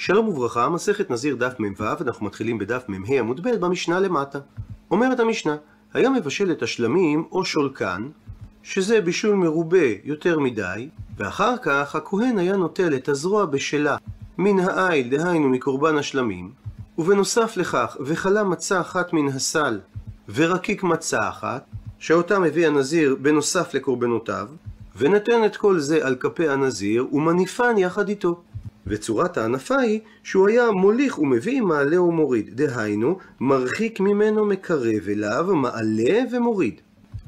שלום וברכה, מסכת נזיר דף מ"ו, אנחנו מתחילים בדף מ"ה עמוד ב' במשנה למטה. אומרת המשנה, היה מבשל את השלמים או שולקן, שזה בישול מרובה יותר מדי, ואחר כך הכהן היה נוטל את הזרוע בשלה מן העיל, דהיינו מקורבן השלמים, ובנוסף לכך, וכלה מצה אחת מן הסל, ורקיק מצה אחת, שאותה מביא הנזיר בנוסף לקורבנותיו, ונתן את כל זה על כפי הנזיר, ומניפן יחד איתו. וצורת ההנפה היא שהוא היה מוליך ומביא, מעלה ומוריד. דהיינו, מרחיק ממנו מקרב אליו, מעלה ומוריד.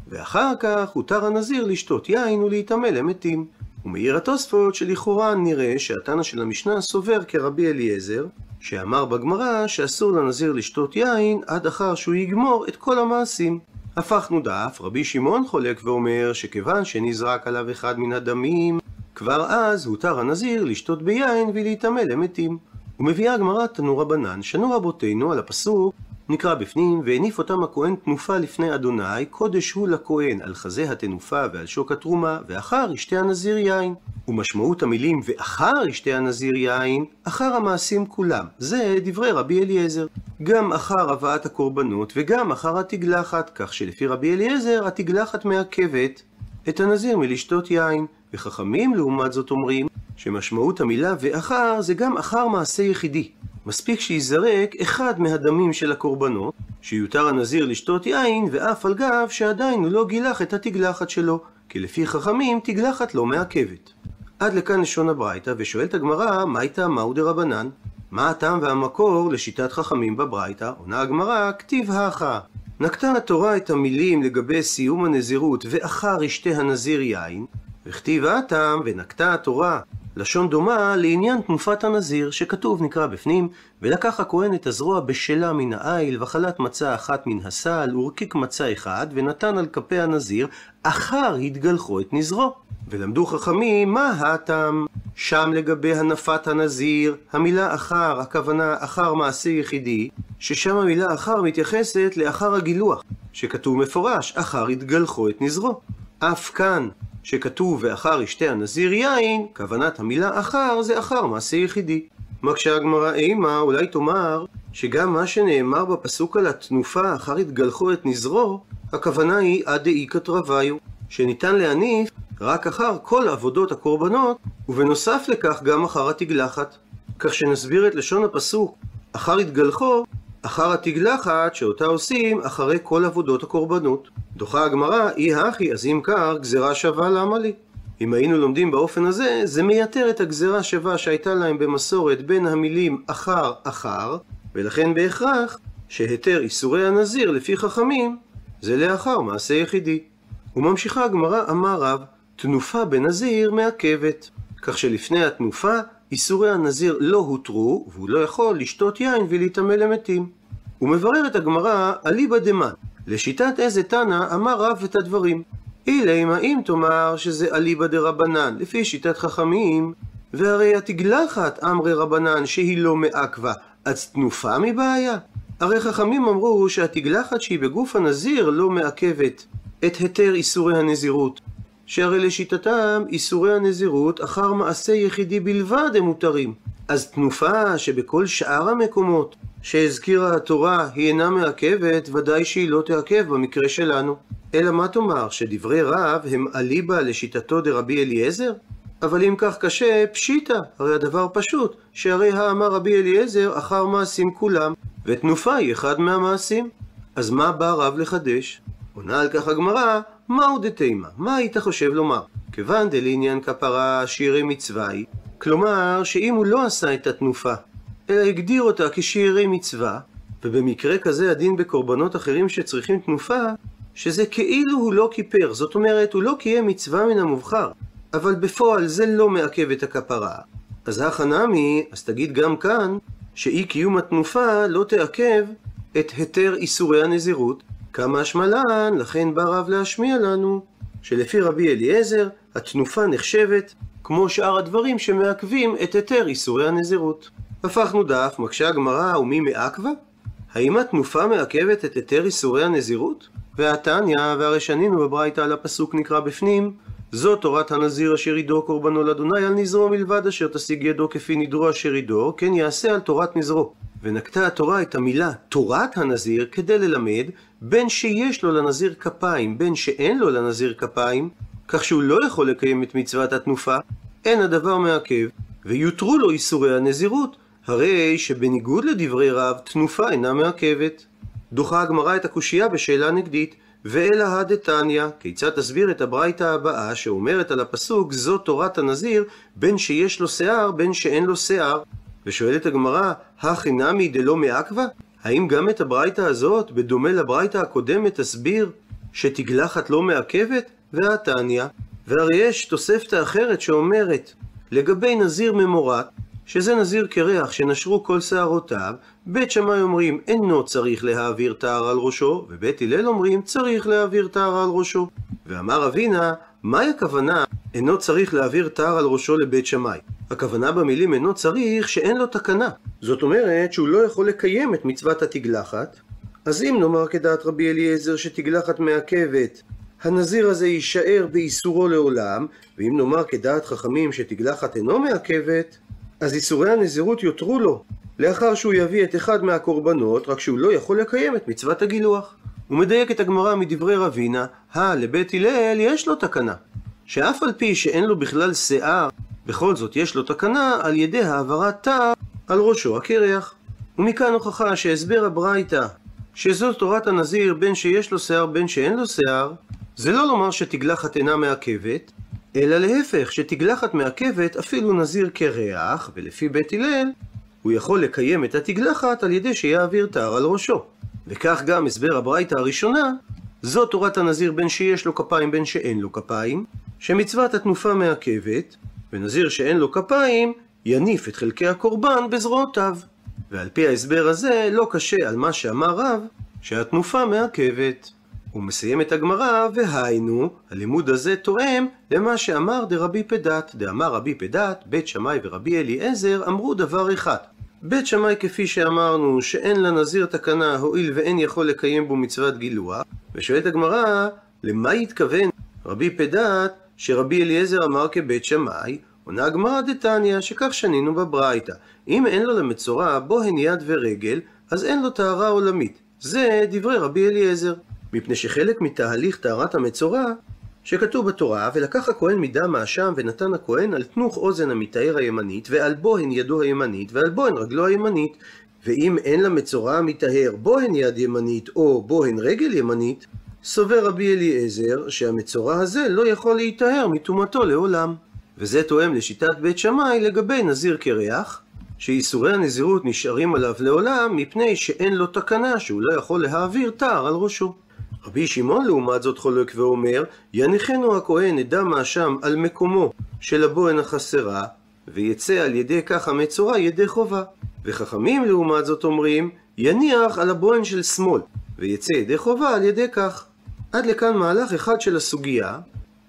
ואחר כך הותר הנזיר לשתות יין ולהיטמא למתים. ומעיר התוספות שלכאורה נראה שהתנא של המשנה סובר כרבי אליעזר, שאמר בגמרא שאסור לנזיר לשתות יין עד אחר שהוא יגמור את כל המעשים. הפכנו דף, רבי שמעון חולק ואומר שכיוון שנזרק עליו אחד מן הדמים, כבר אז הותר הנזיר לשתות ביין ולהיטמא למתים. ומביאה הגמרא תנו רבנן, שנו רבותינו על הפסוק נקרא בפנים, והניף אותם הכהן תנופה לפני אדוני, קודש הוא לכהן על חזה התנופה ועל שוק התרומה, ואחר ישתה הנזיר יין. ומשמעות המילים ואחר ישתה הנזיר יין, אחר המעשים כולם. זה דברי רבי אליעזר. גם אחר הבאת הקורבנות וגם אחר התגלחת, כך שלפי רבי אליעזר התגלחת מעכבת את הנזיר מלשתות יין. וחכמים לעומת זאת אומרים שמשמעות המילה ואחר זה גם אחר מעשה יחידי. מספיק שיזרק אחד מהדמים של הקורבנות, שיותר הנזיר לשתות יין, ואף על גב שעדיין הוא לא גילח את התגלחת שלו, כי לפי חכמים תגלחת לא מעכבת. עד לכאן לשון הברייתא, ושואלת הגמרא, מה הייתה מהו דרבנן? מה הטעם והמקור לשיטת חכמים בברייתא? עונה הגמרא, כתיב האחה. נקטה התורה את המילים לגבי סיום הנזירות ואחר ישתה הנזיר יין, וכתיב הטעם ונקטה התורה לשון דומה לעניין תנופת הנזיר, שכתוב נקרא בפנים, ולקח הכהן את הזרוע בשלה מן העיל, וחלת מצה אחת מן הסל, ורקיק מצה אחד, ונתן על כפי הנזיר, אחר התגלחו את נזרו. ולמדו חכמים, מה הטעם? שם לגבי הנפת הנזיר, המילה אחר, הכוונה אחר מעשה יחידי, ששם המילה אחר מתייחסת לאחר הגילוח, שכתוב מפורש, אחר התגלחו את נזרו. אף כאן, שכתוב ואחר ישתה הנזיר יין, כוונת המילה אחר זה אחר מעשה יחידי. מקשה הגמרא אימה, אולי תאמר שגם מה שנאמר בפסוק על התנופה אחר התגלחו את נזרו, הכוונה היא עד דאיכא תרוויו, שניתן להניף רק אחר כל עבודות הקורבנות, ובנוסף לכך גם אחר התגלחת. כך שנסביר את לשון הפסוק אחר התגלחו, אחר התגלחת שאותה עושים אחרי כל עבודות הקורבנות. דוחה הגמרא, אי הכי, אז אם כך, גזירה שווה למה לי? אם היינו לומדים באופן הזה, זה מייתר את הגזירה שווה שהייתה להם במסורת בין המילים אחר אחר, ולכן בהכרח שהיתר איסורי הנזיר לפי חכמים זה לאחר מעשה יחידי. וממשיכה הגמרא, אמר רב, תנופה בנזיר מעכבת. כך שלפני התנופה, איסורי הנזיר לא הותרו, והוא לא יכול לשתות יין ולהיטמא למתים. ומבררת הגמרא, אליבא דמן, לשיטת איזה תנא אמר רב את הדברים. אילם האם תאמר שזה אליבא דרבנן, לפי שיטת חכמים, והרי התגלחת אמרי רבנן שהיא לא מעכבה, אז תנופה מבעיה? הרי חכמים אמרו שהתגלחת שהיא בגוף הנזיר לא מעכבת את היתר איסורי הנזירות. שהרי לשיטתם איסורי הנזירות אחר מעשה יחידי בלבד הם מותרים. אז תנופה שבכל שאר המקומות שהזכירה התורה היא אינה מעכבת, ודאי שהיא לא תעכב במקרה שלנו. אלא מה תאמר, שדברי רב הם אליבא לשיטתו דרבי אליעזר? אבל אם כך קשה, פשיטא, הרי הדבר פשוט, שהרי האמר רבי אליעזר אחר מעשים כולם, ותנופה היא אחד מהמעשים. אז מה בא רב לחדש? עונה על כך הגמרא, מהו דתימה? מה היית חושב לומר? כיוון דלעניין כפרה שירי מצווה היא, כלומר שאם הוא לא עשה את התנופה, אלא הגדיר אותה כשיערי מצווה, ובמקרה כזה הדין בקורבנות אחרים שצריכים תנופה, שזה כאילו הוא לא כיפר, זאת אומרת, הוא לא קיים מצווה מן המובחר, אבל בפועל זה לא מעכב את הכפרה. אז הכא נמי, אז תגיד גם כאן, שאי קיום התנופה לא תעכב את היתר איסורי הנזירות. כמה השמלן, לכן בא רב להשמיע לנו, שלפי רבי אליעזר, התנופה נחשבת כמו שאר הדברים שמעכבים את היתר איסורי הנזירות. הפכנו דף, מקשה הגמרא, ומי מעכבה? האם התנופה מעכבת את היתר איסורי הנזירות? והתניא, והרי שנינו בברייתא על הפסוק נקרא בפנים, זו תורת הנזיר אשר ידו קורבנו לאדוני על נזרו מלבד אשר תשיג ידו כפי נדרו אשר ידו, כן יעשה על תורת נזרו. ונקטה התורה את המילה תורת הנזיר כדי ללמד בין שיש לו לנזיר כפיים, בין שאין לו לנזיר כפיים, כך שהוא לא יכול לקיים את מצוות התנופה, אין הדבר מעכב, ויותרו לו איסורי הנזירות, הרי שבניגוד לדברי רב, תנופה אינה מעכבת. דוחה הגמרא את הקושייה בשאלה נגדית, ואלא הדתניא, כיצד תסביר את הברייתא הבאה שאומרת על הפסוק זו תורת הנזיר בין שיש לו שיער בין שאין לו שיער? ושואלת הגמרא, הכי נמי דלא מעכבה? האם גם את הברייתא הזאת, בדומה לברייתא הקודמת, תסביר שתגלחת לא מעכבת? והתניא, והרי יש תוספתא אחרת שאומרת לגבי נזיר ממורת, שזה נזיר קרח שנשרו כל שערותיו, בית שמאי אומרים אינו צריך להעביר תער על ראשו, ובית הלל אומרים צריך להעביר תער על ראשו. ואמר אבינה, מהי הכוונה אינו צריך להעביר תער על ראשו לבית שמאי? הכוונה במילים אינו צריך שאין לו תקנה. זאת אומרת שהוא לא יכול לקיים את מצוות התגלחת. אז אם נאמר כדעת רבי אליעזר שתגלחת מעכבת, הנזיר הזה יישאר באיסורו לעולם, ואם נאמר כדעת חכמים שתגלחת אינו מעכבת, אז איסורי הנזירות יותרו לו, לאחר שהוא יביא את אחד מהקורבנות, רק שהוא לא יכול לקיים את מצוות הגילוח. הוא מדייק את הגמרא מדברי רבינה, הא, לבית הלל יש לו תקנה, שאף על פי שאין לו בכלל שיער, בכל זאת יש לו תקנה על ידי העברת תא על ראשו הקרח. ומכאן הוכחה שהסבר הברייתא, שזו תורת הנזיר בין שיש לו שיער בין שאין לו שיער, זה לא לומר שתגלחת אינה מעכבת, אלא להפך, שתגלחת מעכבת אפילו נזיר קרח, ולפי בית הלל, הוא יכול לקיים את התגלחת על ידי שיעביר תער על ראשו. וכך גם הסבר הברייתא הראשונה, זו תורת הנזיר בין שיש לו כפיים בין שאין לו כפיים, שמצוות התנופה מעכבת, ונזיר שאין לו כפיים, יניף את חלקי הקורבן בזרועותיו. ועל פי ההסבר הזה, לא קשה על מה שאמר רב, שהתנופה מעכבת. הוא מסיים את הגמרא, והיינו, הלימוד הזה תואם למה שאמר דרבי פדת. דאמר רבי פדת, בית שמאי ורבי אליעזר אמרו דבר אחד. בית שמאי כפי שאמרנו, שאין לנזיר תקנה הואיל ואין יכול לקיים בו מצוות גילוח, ושואלת הגמרא, למה התכוון רבי פדת שרבי אליעזר אמר כבית שמאי? עונה הגמרא דתניא, שכך שנינו בברייתא. אם אין לו למצורע בוהן יד ורגל, אז אין לו טהרה עולמית. זה דברי רבי אליעזר. מפני שחלק מתהליך טהרת המצורע, שכתוב בתורה, ולקח הכהן מדם האשם ונתן הכהן על תנוך אוזן המטהר הימנית, ועל בוהן ידו הימנית, ועל בוהן רגלו הימנית. ואם אין למצורע המטהר בוהן יד ימנית או בוהן רגל ימנית, סובר רבי אליעזר שהמצורע הזה לא יכול להיטהר מטומאתו לעולם. וזה תואם לשיטת בית שמאי לגבי נזיר קרח, שאיסורי הנזירות נשארים עליו לעולם מפני שאין לו תקנה שהוא לא יכול להעביר תער על ראשו. רבי שמעון לעומת זאת חולק ואומר, יניחנו הכהן את דם האשם על מקומו של הבוהן החסרה, ויצא על ידי כך המצורע ידי חובה. וחכמים לעומת זאת אומרים, יניח על הבוהן של שמאל, ויצא ידי חובה על ידי כך. עד לכאן מהלך אחד של הסוגיה,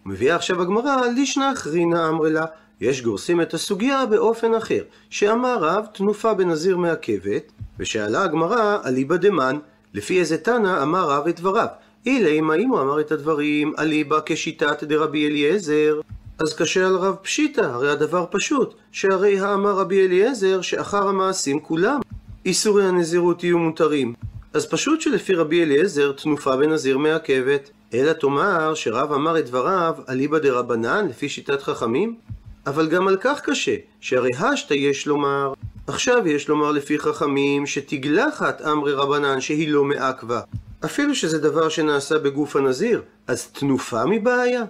מביאה עכשיו הגמרא לישנא אחרינא אמרלה, יש גורסים את הסוגיה באופן אחר, שאמר רב תנופה בנזיר מעכבת, ושאלה הגמרא אליבא דמן, לפי איזה תנא אמר רב את דבריו. אילי אם הוא אמר את הדברים אליבא כשיטת דרבי אליעזר, אז קשה על רב פשיטא, הרי הדבר פשוט, שהרי האמר רבי אליעזר שאחר המעשים כולם איסורי הנזירות יהיו מותרים. אז פשוט שלפי רבי אליעזר תנופה בנזיר מעכבת. אלא תאמר שרב אמר את דבריו אליבא דרבנן לפי שיטת חכמים? אבל גם על כך קשה, שהרי השתא יש לומר, עכשיו יש לומר לפי חכמים שתגלחת אמרי רבנן שהיא לא מעכבה. אפילו שזה דבר שנעשה בגוף הנזיר, אז תנופה מבעיה?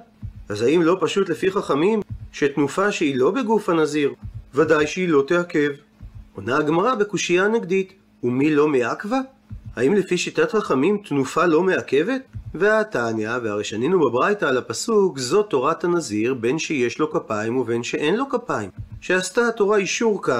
אז האם לא פשוט לפי חכמים שתנופה שהיא לא בגוף הנזיר, ודאי שהיא לא תעכב? עונה הגמרא בקושייה נגדית, ומי לא מעכבה? האם לפי שיטת חכמים תנופה לא מעכבת? והתניא, והרי שנינו בברייתא על הפסוק, זאת תורת הנזיר בין שיש לו כפיים ובין שאין לו כפיים. שעשתה התורה אישור קו,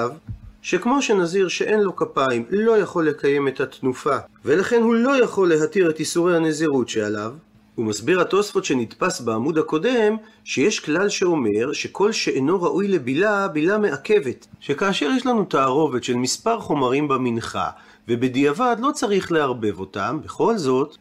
שכמו שנזיר שאין לו כפיים לא יכול לקיים את התנופה, ולכן הוא לא יכול להתיר את איסורי הנזירות שעליו, הוא מסביר התוספות שנתפס בעמוד הקודם, שיש כלל שאומר שכל שאינו ראוי לבילה, בילה מעכבת. שכאשר יש לנו תערובת של מספר חומרים במנחה, ובדיעבד לא צריך לערבב אותם, בכל זאת,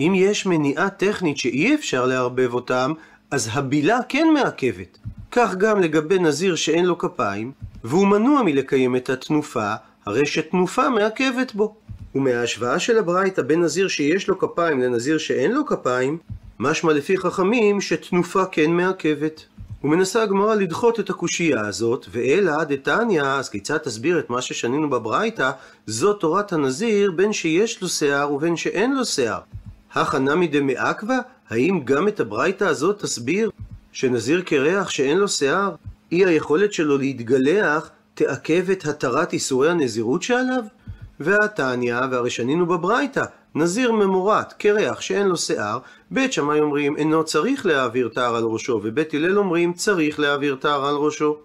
אם יש מניעה טכנית שאי אפשר לערבב אותם, אז הבילה כן מעכבת. כך גם לגבי נזיר שאין לו כפיים, והוא מנוע מלקיים את התנופה, הרי שתנופה מעכבת בו. ומההשוואה של הברייתא בין נזיר שיש לו כפיים לנזיר שאין לו כפיים, משמע לפי חכמים שתנופה כן מעכבת. ומנסה הגמרא לדחות את הקושייה הזאת, ואלא דתניא, אז כיצד תסביר את מה ששנינו בברייתא, זו תורת הנזיר בין שיש לו שיער ובין שאין לו שיער. הכא נמי דמעכבא? האם גם את הברייתא הזאת תסביר שנזיר קרח שאין לו שיער, אי היכולת שלו להתגלח תעכב את התרת איסורי הנזירות שעליו? והתניא, והרי שנינו בברייתא, נזיר ממורת, קרח שאין לו שיער, בית שמאי אומרים אינו צריך להעביר תער על ראשו, ובית הלל אומרים צריך להעביר תער על ראשו.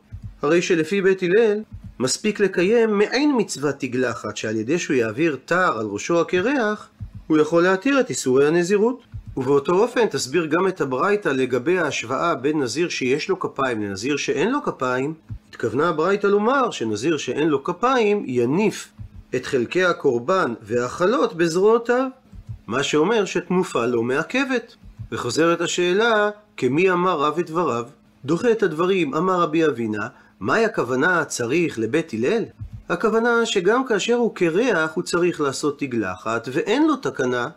הרי שלפי בית הלל, מספיק לקיים מעין מצוות תגלחת, שעל ידי שהוא יעביר תער על ראשו הקרח, הוא יכול להתיר את איסורי הנזירות. ובאותו אופן תסביר גם את הברייתא לגבי ההשוואה בין נזיר שיש לו כפיים לנזיר שאין לו כפיים. התכוונה הברייתא לומר שנזיר שאין לו כפיים יניף את חלקי הקורבן והחלות בזרועותיו, מה שאומר שתנופה לא מעכבת. וחוזרת השאלה, כמי אמר רב את דבריו? דוחה את הדברים, אמר רבי אבינה, מהי הכוונה צריך לבית הלל? הכוונה שגם כאשר הוא קרח הוא צריך לעשות תגלחת, ואין לו תקנה,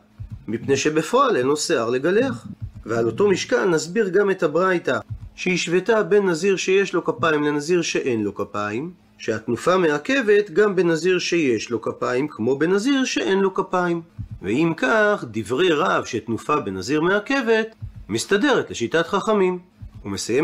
מפני שבפועל אין לו שיער לגלח. ועל אותו משקל נסביר גם את הברייתא, שהשוותה בין נזיר שיש לו כפיים לנזיר שאין לו כפיים, שהתנופה מעכבת גם בנזיר שיש לו כפיים, כמו בנזיר שאין לו כפיים. ואם כך, דברי רב שתנופה בנזיר מעכבת, מסתדרת לשיטת חכמים.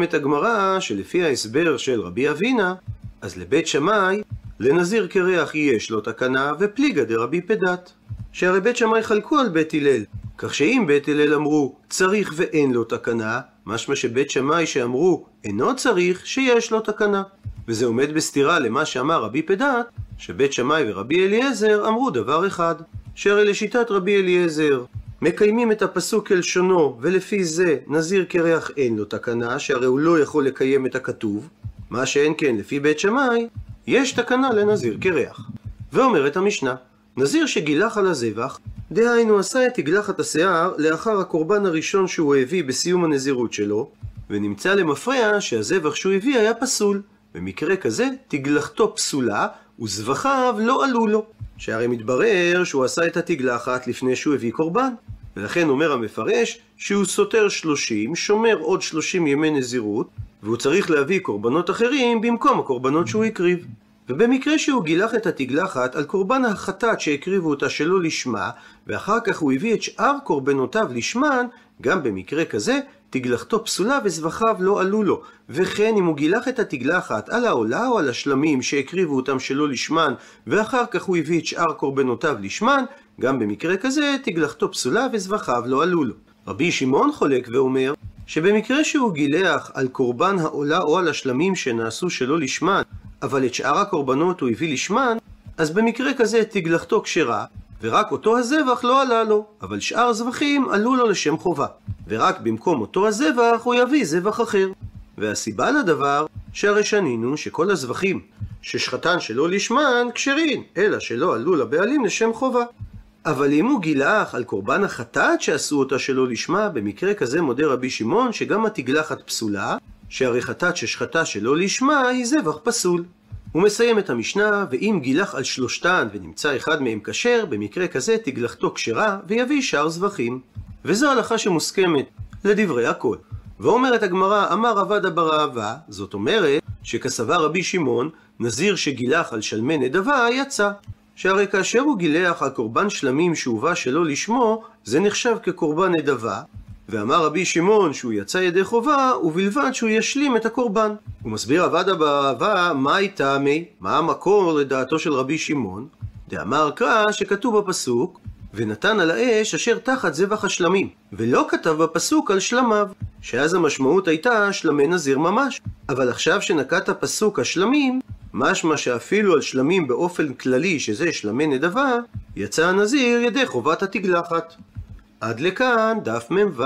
את הגמרא שלפי ההסבר של רבי אבינה, אז לבית שמאי, לנזיר קרח יש לו תקנה, ופליגה דרבי פדת. שהרי בית שמאי חלקו על בית הלל, כך שאם בית הלל אמרו צריך ואין לו תקנה, משמע שבית שמאי שאמרו אינו צריך, שיש לו תקנה. וזה עומד בסתירה למה שאמר רבי פדת, שבית שמאי ורבי אליעזר אמרו דבר אחד, שהרי לשיטת רבי אליעזר מקיימים את הפסוק כלשונו, ולפי זה נזיר קרח אין לו תקנה, שהרי הוא לא יכול לקיים את הכתוב, מה שאין כן לפי בית שמאי, יש תקנה לנזיר קרח. ואומרת המשנה, נזיר שגילח על הזבח, דהיינו עשה את תגלחת השיער לאחר הקורבן הראשון שהוא הביא בסיום הנזירות שלו, ונמצא למפרע שהזבח שהוא הביא היה פסול. במקרה כזה, תגלחתו פסולה, וזבחיו לא עלו לו. שהרי מתברר שהוא עשה את התגלחת לפני שהוא הביא קורבן. ולכן אומר המפרש שהוא סותר שלושים, שומר עוד שלושים ימי נזירות, והוא צריך להביא קורבנות אחרים במקום הקורבנות שהוא הקריב. ובמקרה שהוא גילח את התגלחת על קורבן החטאת שהקריבו אותה שלא לשמה, ואחר כך הוא הביא את שאר קורבנותיו לשמן, גם במקרה כזה, תגלחתו פסולה וזבחיו לא עלו לו. וכן אם הוא גילח את התגלחת על העולה או על השלמים שהקריבו אותם שלא לשמן, ואחר כך הוא הביא את שאר קורבנותיו לשמן, גם במקרה כזה תגלחתו פסולה וזבחיו לא עלו לו. רבי שמעון חולק ואומר, שבמקרה שהוא גילח על קורבן העולה או על השלמים שנעשו שלא לשמן, אבל את שאר הקורבנות הוא הביא לשמן, אז במקרה כזה תגלחתו כשרה, ורק אותו הזבח לא עלה לו, אבל שאר זבחים עלו לו לשם חובה. ורק במקום אותו הזבח הוא יביא זבח אחר. והסיבה לדבר, שהרי שנינו שכל הזבחים ששחטן שלא לשמן כשרים, אלא שלא עלו לבעלים לשם חובה. אבל אם הוא גילח על קורבן החטאת שעשו אותה שלא לשמה, במקרה כזה מודה רבי שמעון שגם התגלחת פסולה, שהרי חטאת ששחטה שלא לשמה היא זבח פסול. הוא מסיים את המשנה, ואם גילח על שלושתן ונמצא אחד מהם כשר, במקרה כזה תגלחתו כשרה ויביא שאר זבחים. וזו הלכה שמוסכמת לדברי הכל. ואומרת הגמרא, אמר עבדה בר אהבה, זאת אומרת שכסבר רבי שמעון, נזיר שגילח על שלמי נדבה יצא. שהרי כאשר הוא גילח על קורבן שלמים שהובא שלא לשמו, זה נחשב כקורבן נדבה, ואמר רבי שמעון שהוא יצא ידי חובה, ובלבד שהוא ישלים את הקורבן. הוא מסביר עבדה באהבה, מהי טעמי? מה המקור לדעתו של רבי שמעון? דאמר קרא שכתוב בפסוק, ונתן על האש אשר תחת זבח השלמים, ולא כתב בפסוק על שלמיו, שאז המשמעות הייתה שלמי נזיר ממש. אבל עכשיו שנקט הפסוק השלמים, משמע שאפילו על שלמים באופן כללי, שזה שלמי נדבה, יצא הנזיר ידי חובת התגלחת. עד לכאן דף מ"ו